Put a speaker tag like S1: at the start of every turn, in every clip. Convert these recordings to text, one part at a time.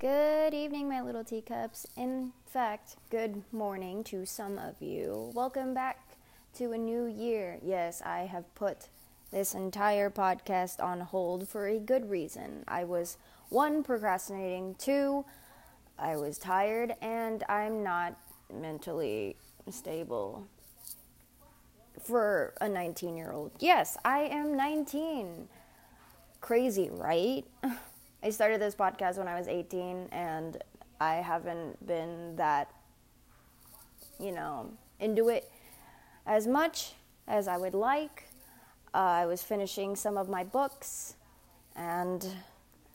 S1: Good evening, my little teacups. In fact, good morning to some of you. Welcome back to a new year. Yes, I have put this entire podcast on hold for a good reason. I was one, procrastinating, two, I was tired, and I'm not mentally stable for a 19 year old. Yes, I am 19. Crazy, right? I started this podcast when I was 18 and I haven't been that, you know, into it as much as I would like. Uh, I was finishing some of my books and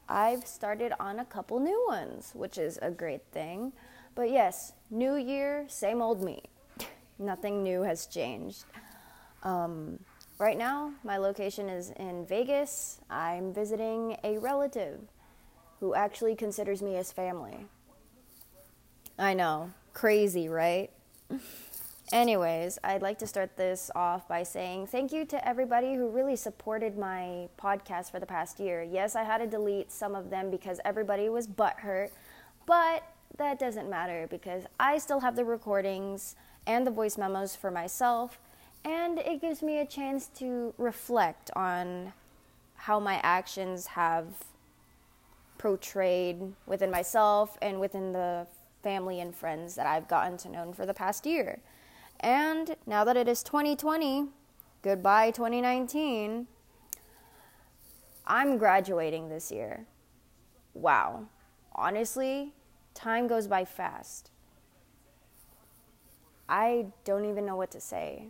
S1: I've started on a couple new ones, which is a great thing. But yes, new year, same old me. Nothing new has changed. Um, right now, my location is in Vegas. I'm visiting a relative who actually considers me as family. I know, crazy, right? Anyways, I'd like to start this off by saying thank you to everybody who really supported my podcast for the past year. Yes, I had to delete some of them because everybody was butthurt, but that doesn't matter because I still have the recordings and the voice memos for myself, and it gives me a chance to reflect on how my actions have portrayed within myself and within the family and friends that I've gotten to know for the past year. And now that it is 2020, goodbye 2019, I'm graduating this year. Wow. Honestly, time goes by fast. I don't even know what to say.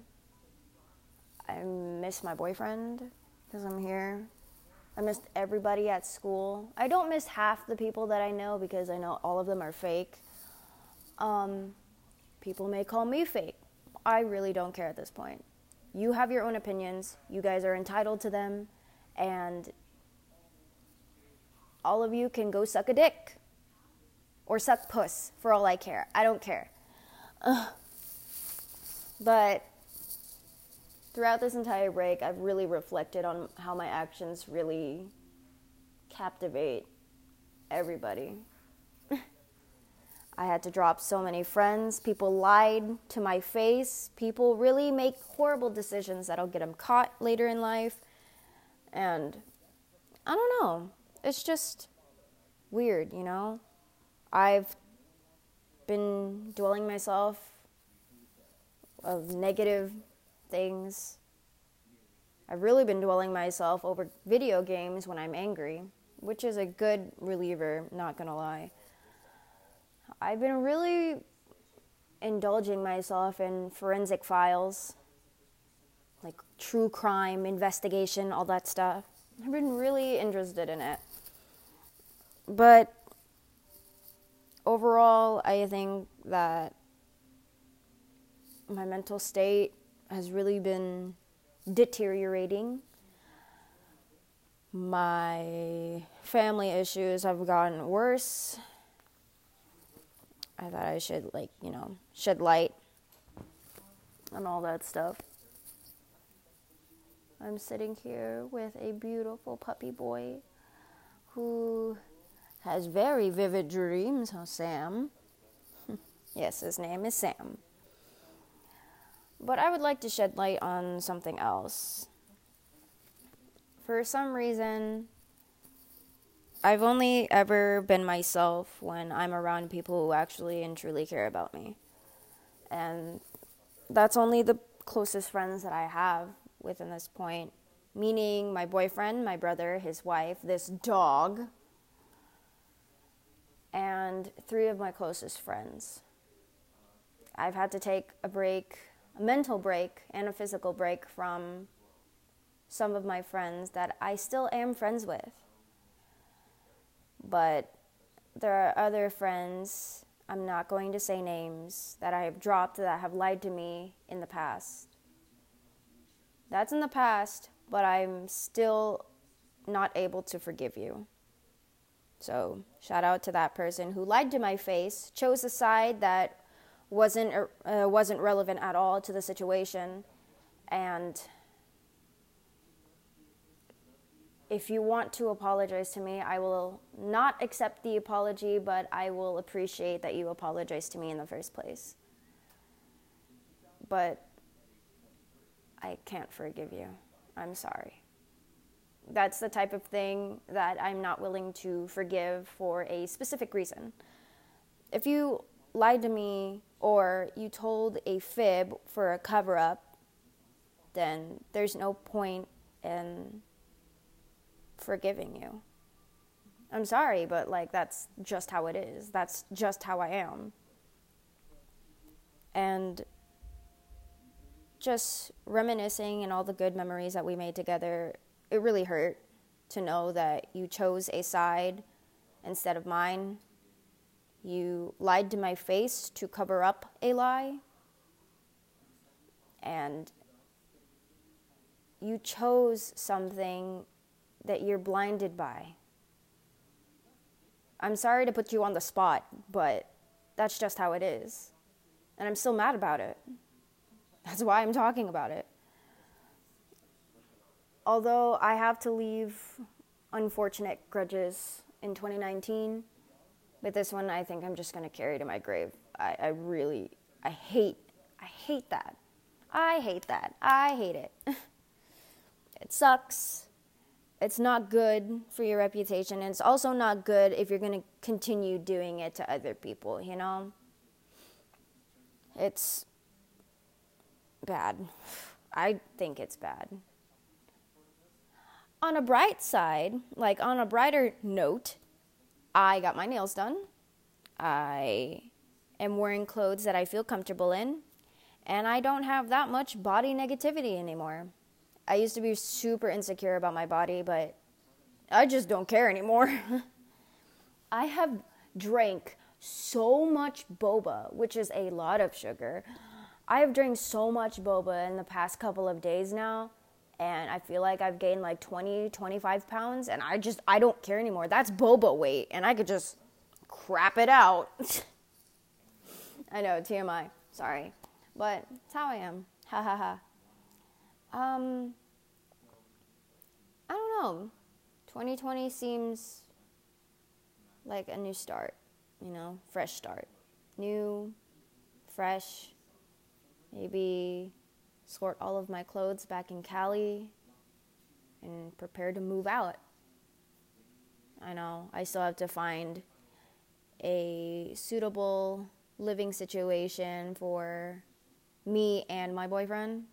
S1: I miss my boyfriend because I'm here. I missed everybody at school. I don't miss half the people that I know because I know all of them are fake. Um, people may call me fake. I really don't care at this point. You have your own opinions. You guys are entitled to them. And all of you can go suck a dick or suck puss for all I care. I don't care. But throughout this entire break, I've really reflected on how my actions really captivate everybody. I had to drop so many friends. People lied to my face. People really make horrible decisions that'll get them caught later in life. And I don't know. It's just weird, you know? I've been dwelling myself of negative things. I've really been dwelling myself over video games when I'm angry, which is a good reliever, not gonna lie. I've been really indulging myself in forensic files, like true crime, investigation, all that stuff. I've been really interested in it. But overall, I think that my mental state has really been deteriorating. My family issues have gotten worse. I thought I should, like, you know, shed light on all that stuff. I'm sitting here with a beautiful puppy boy who has very vivid dreams, oh, Sam? yes, his name is Sam. But I would like to shed light on something else. For some reason, I've only ever been myself when I'm around people who actually and truly care about me. And that's only the closest friends that I have within this point, meaning my boyfriend, my brother, his wife, this dog, and three of my closest friends. I've had to take a break a mental break and a physical break from some of my friends that I still am friends with. But there are other friends, I'm not going to say names, that I have dropped that have lied to me in the past. That's in the past, but I'm still not able to forgive you. So, shout out to that person who lied to my face, chose a side that wasn't uh, wasn't relevant at all to the situation, and if you want to apologize to me, I will not accept the apology, but I will appreciate that you apologize to me in the first place. But I can't forgive you. I'm sorry. That's the type of thing that I'm not willing to forgive for a specific reason. If you lied to me or you told a fib for a cover up, then there's no point in forgiving you. I'm sorry, but like that's just how it is. That's just how I am. And just reminiscing and all the good memories that we made together, it really hurt to know that you chose a side instead of mine. You lied to my face to cover up a lie. And you chose something that you're blinded by. I'm sorry to put you on the spot, but that's just how it is. And I'm still mad about it. That's why I'm talking about it. Although I have to leave unfortunate grudges in 2019, but this one I think I'm just going to carry to my grave. I, I really, I hate, I hate that. I hate that. I hate it. it sucks it's not good for your reputation and it's also not good if you're going to continue doing it to other people you know it's bad i think it's bad on a bright side like on a brighter note i got my nails done i am wearing clothes that i feel comfortable in and i don't have that much body negativity anymore I used to be super insecure about my body, but I just don't care anymore. I have drank so much boba, which is a lot of sugar. I have drank so much boba in the past couple of days now, and I feel like I've gained like 20, 25 pounds, and I just, I don't care anymore. That's boba weight, and I could just crap it out. I know, TMI, sorry. But it's how I am. Ha ha ha. Um, I don't know. 2020 seems like a new start, you know, fresh start. New, fresh, maybe sort all of my clothes back in Cali and prepare to move out. I know I still have to find a suitable living situation for me and my boyfriend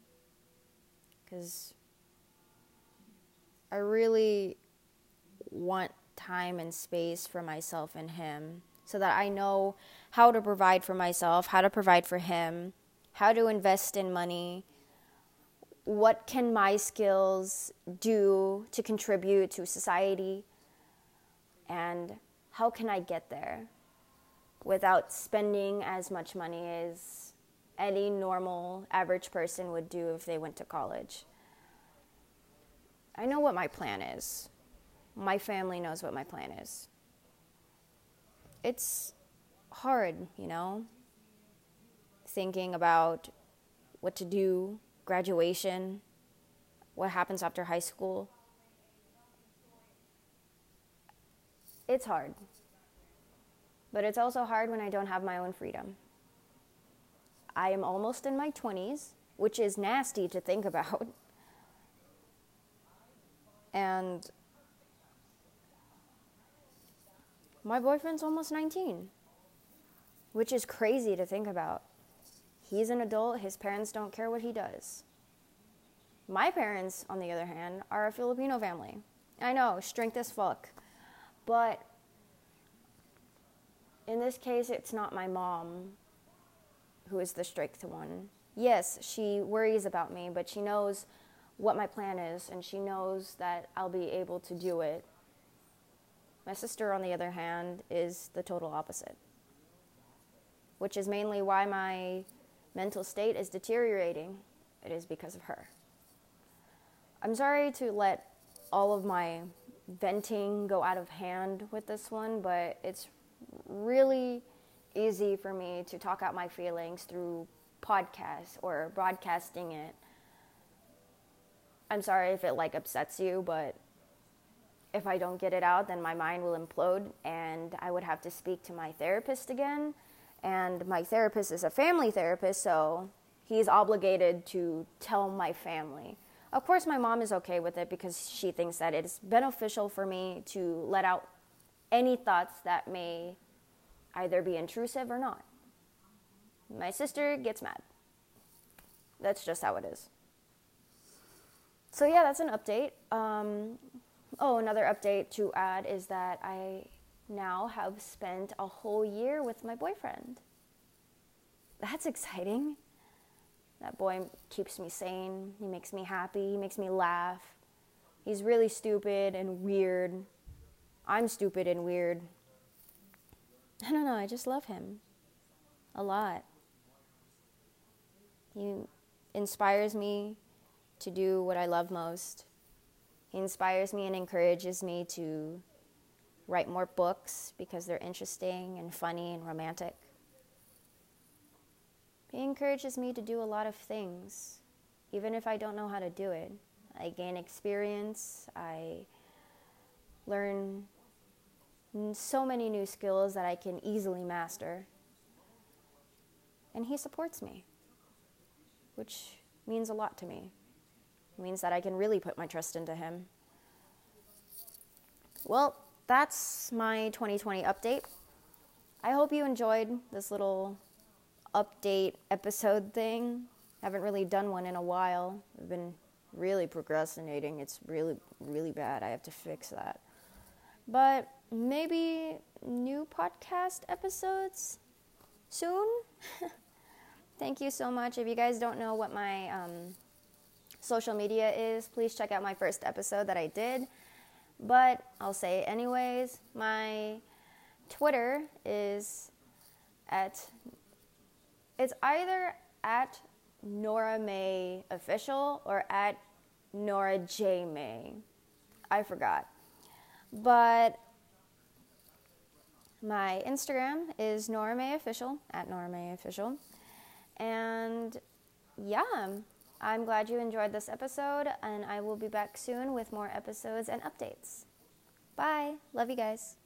S1: because I really want time and space for myself and him so that I know how to provide for myself, how to provide for him, how to invest in money. What can my skills do to contribute to society? And how can I get there without spending as much money as any normal average person would do if they went to college. I know what my plan is. My family knows what my plan is. It's hard, you know, thinking about what to do, graduation, what happens after high school. It's hard. But it's also hard when I don't have my own freedom. I am almost in my 20s, which is nasty to think about. And my boyfriend's almost 19, which is crazy to think about. He's an adult, his parents don't care what he does. My parents, on the other hand, are a Filipino family. I know, strength as fuck. But in this case, it's not my mom who is the strict one. Yes, she worries about me, but she knows what my plan is and she knows that I'll be able to do it. My sister, on the other hand, is the total opposite, which is mainly why my mental state is deteriorating. It is because of her. I'm sorry to let all of my venting go out of hand with this one, but it's really easy for me to talk out my feelings through podcasts or broadcasting it. I'm sorry if it like upsets you, but if I don't get it out, then my mind will implode and I would have to speak to my therapist again. And my therapist is a family therapist, so he's obligated to tell my family. Of course, my mom is okay with it because she thinks that it is beneficial for me to let out any thoughts that may either be intrusive or not. My sister gets mad. That's just how it is. So, yeah, that's an update. Um, oh, another update to add is that I now have spent a whole year with my boyfriend. That's exciting. That boy keeps me sane. He makes me happy. He makes me laugh. He's really stupid and weird. I'm stupid and weird. I don't know, I just love him a lot. He inspires me to do what I love most. He inspires me and encourages me to write more books because they're interesting and funny and romantic. He encourages me to do a lot of things, even if I don't know how to do it. I gain experience, I learn so many new skills that I can easily master. And he supports me, which means a lot to me. It means that I can really put my trust into him. Well, that's my 2020 update. I hope you enjoyed this little update episode thing. I haven't really done one in a while. I've been really procrastinating. It's really, really bad. I have to fix that. But maybe new podcast episodes soon. Thank you so much. If you guys don't know what my um, social media is, please check out my first episode that I did. But I'll say anyways. My Twitter is at it's either at Nora May official or at Nora J May. I forgot. But my Instagram is Nora May Official, at Nora May Official. And yeah, I'm glad you enjoyed this episode, and I will be back soon with more episodes and updates. Bye. Love you guys.